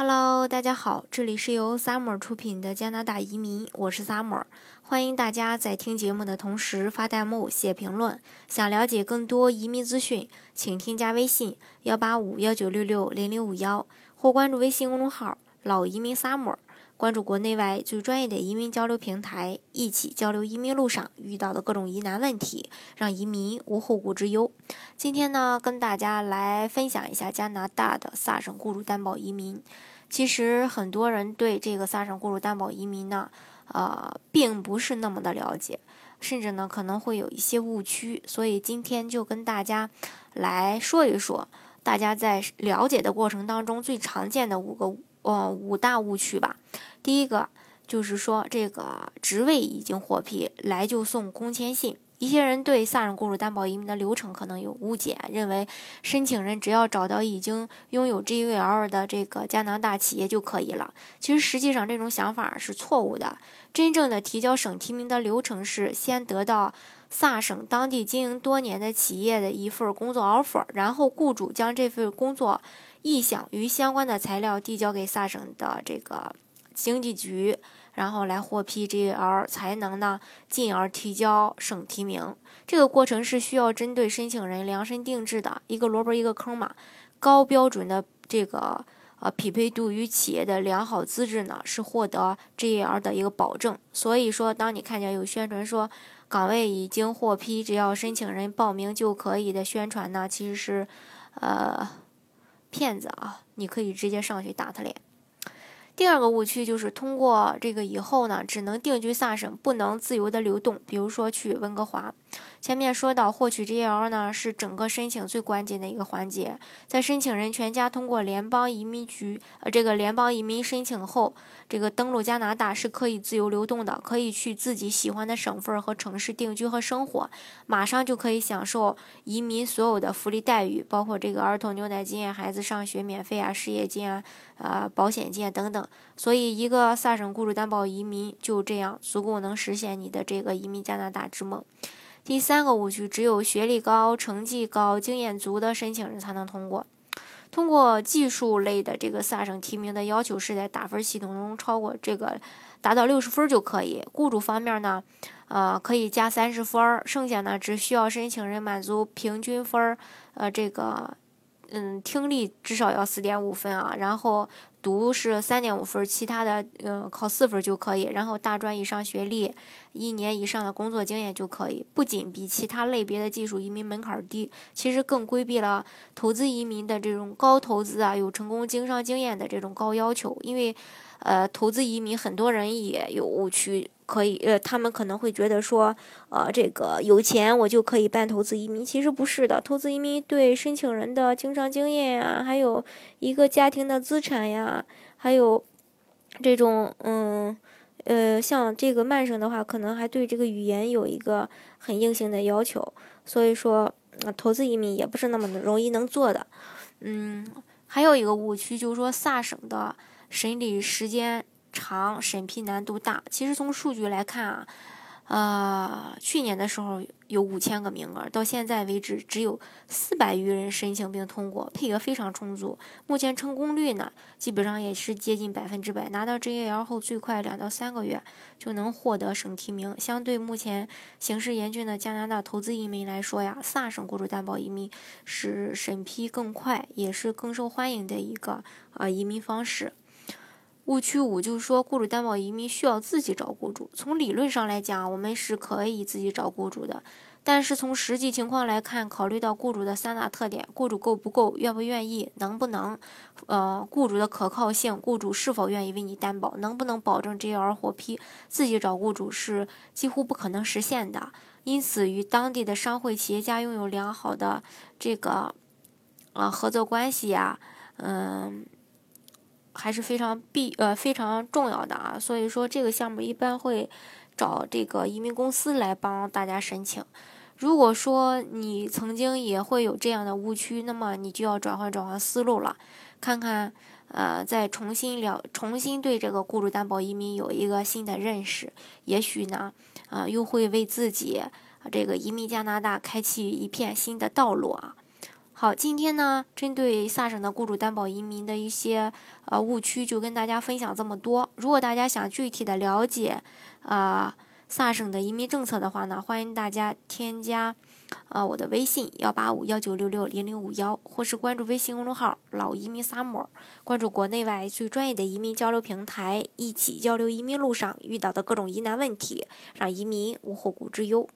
Hello，大家好，这里是由 Summer 出品的加拿大移民，我是 Summer，欢迎大家在听节目的同时发弹幕、写评论。想了解更多移民资讯，请添加微信幺八五幺九六六零零五幺，或关注微信公众号“老移民 Summer”。关注国内外最专业的移民交流平台，一起交流移民路上遇到的各种疑难问题，让移民无后顾之忧。今天呢，跟大家来分享一下加拿大的萨省雇主担保移民。其实很多人对这个萨省雇主担保移民呢，呃，并不是那么的了解，甚至呢可能会有一些误区。所以今天就跟大家来说一说，大家在了解的过程当中最常见的五个。呃，五大误区吧。第一个就是说，这个职位已经获批，来就送工签信。一些人对萨省雇主担保移民的流程可能有误解，认为申请人只要找到已经拥有 GVL 的这个加拿大企业就可以了。其实实际上这种想法是错误的。真正的提交省提名的流程是先得到萨省当地经营多年的企业的一份工作 offer，然后雇主将这份工作。意向与相关的材料递交给萨省的这个经济局，然后来获批 GL 才能呢，进而提交省提名。这个过程是需要针对申请人量身定制的一个萝卜一个坑嘛。高标准的这个呃匹配度与企业的良好资质呢，是获得 GL 的一个保证。所以说，当你看见有宣传说岗位已经获批，只要申请人报名就可以的宣传呢，其实是呃。骗子啊！你可以直接上去打他脸。第二个误区就是通过这个以后呢，只能定居萨省，不能自由的流动。比如说去温哥华。前面说到，获取 GL 呢是整个申请最关键的一个环节。在申请人全家通过联邦移民局呃这个联邦移民申请后，这个登陆加拿大是可以自由流动的，可以去自己喜欢的省份和城市定居和生活，马上就可以享受移民所有的福利待遇，包括这个儿童牛奶金、孩子上学免费啊、失业金啊、呃保险金啊等等。所以，一个萨省雇主担保移民就这样足够能实现你的这个移民加拿大之梦。第三个误区，只有学历高、成绩高、经验足的申请人才能通过。通过技术类的这个萨省提名的要求是在打分系统中超过这个达到六十分就可以。雇主方面呢，呃，可以加三十分，剩下呢只需要申请人满足平均分，呃，这个。嗯，听力至少要四点五分啊，然后读是三点五分，其他的嗯考四分就可以。然后大专以上学历，一年以上的工作经验就可以。不仅比其他类别的技术移民门槛低，其实更规避了投资移民的这种高投资啊、有成功经商经验的这种高要求。因为，呃，投资移民很多人也有误区。可以，呃，他们可能会觉得说，呃，这个有钱我就可以办投资移民，其实不是的。投资移民对申请人的经商经验呀，还有一个家庭的资产呀，还有这种，嗯，呃，像这个曼省的话，可能还对这个语言有一个很硬性的要求。所以说，投资移民也不是那么容易能做的。嗯，还有一个误区就是说，萨省的审理时间。长审批难度大，其实从数据来看啊，呃，去年的时候有五千个名额，到现在为止只有四百余人申请并通过，配额非常充足。目前成功率呢，基本上也是接近百分之百。拿到 GAL 后，最快两到三个月就能获得省提名。相对目前形势严峻的加拿大投资移民来说呀，萨省雇主担保移民是审批更快，也是更受欢迎的一个呃移民方式。误区五就是说，雇主担保移民需要自己找雇主。从理论上来讲，我们是可以自己找雇主的。但是从实际情况来看，考虑到雇主的三大特点：雇主够不够、愿不愿意、能不能，呃，雇主的可靠性、雇主是否愿意为你担保、能不能保证 G R 获批，自己找雇主是几乎不可能实现的。因此，与当地的商会企业家拥有良好的这个，呃，合作关系呀，嗯。还是非常必呃非常重要的啊，所以说这个项目一般会找这个移民公司来帮大家申请。如果说你曾经也会有这样的误区，那么你就要转换转换思路了，看看呃再重新了重新对这个雇主担保移民有一个新的认识，也许呢啊又会为自己这个移民加拿大开启一片新的道路啊。好，今天呢，针对萨省的雇主担保移民的一些呃误区，就跟大家分享这么多。如果大家想具体的了解，啊，萨省的移民政策的话呢，欢迎大家添加，呃，我的微信幺八五幺九六六零零五幺，或是关注微信公众号“老移民萨摩”，关注国内外最专业的移民交流平台，一起交流移民路上遇到的各种疑难问题，让移民无后顾之忧。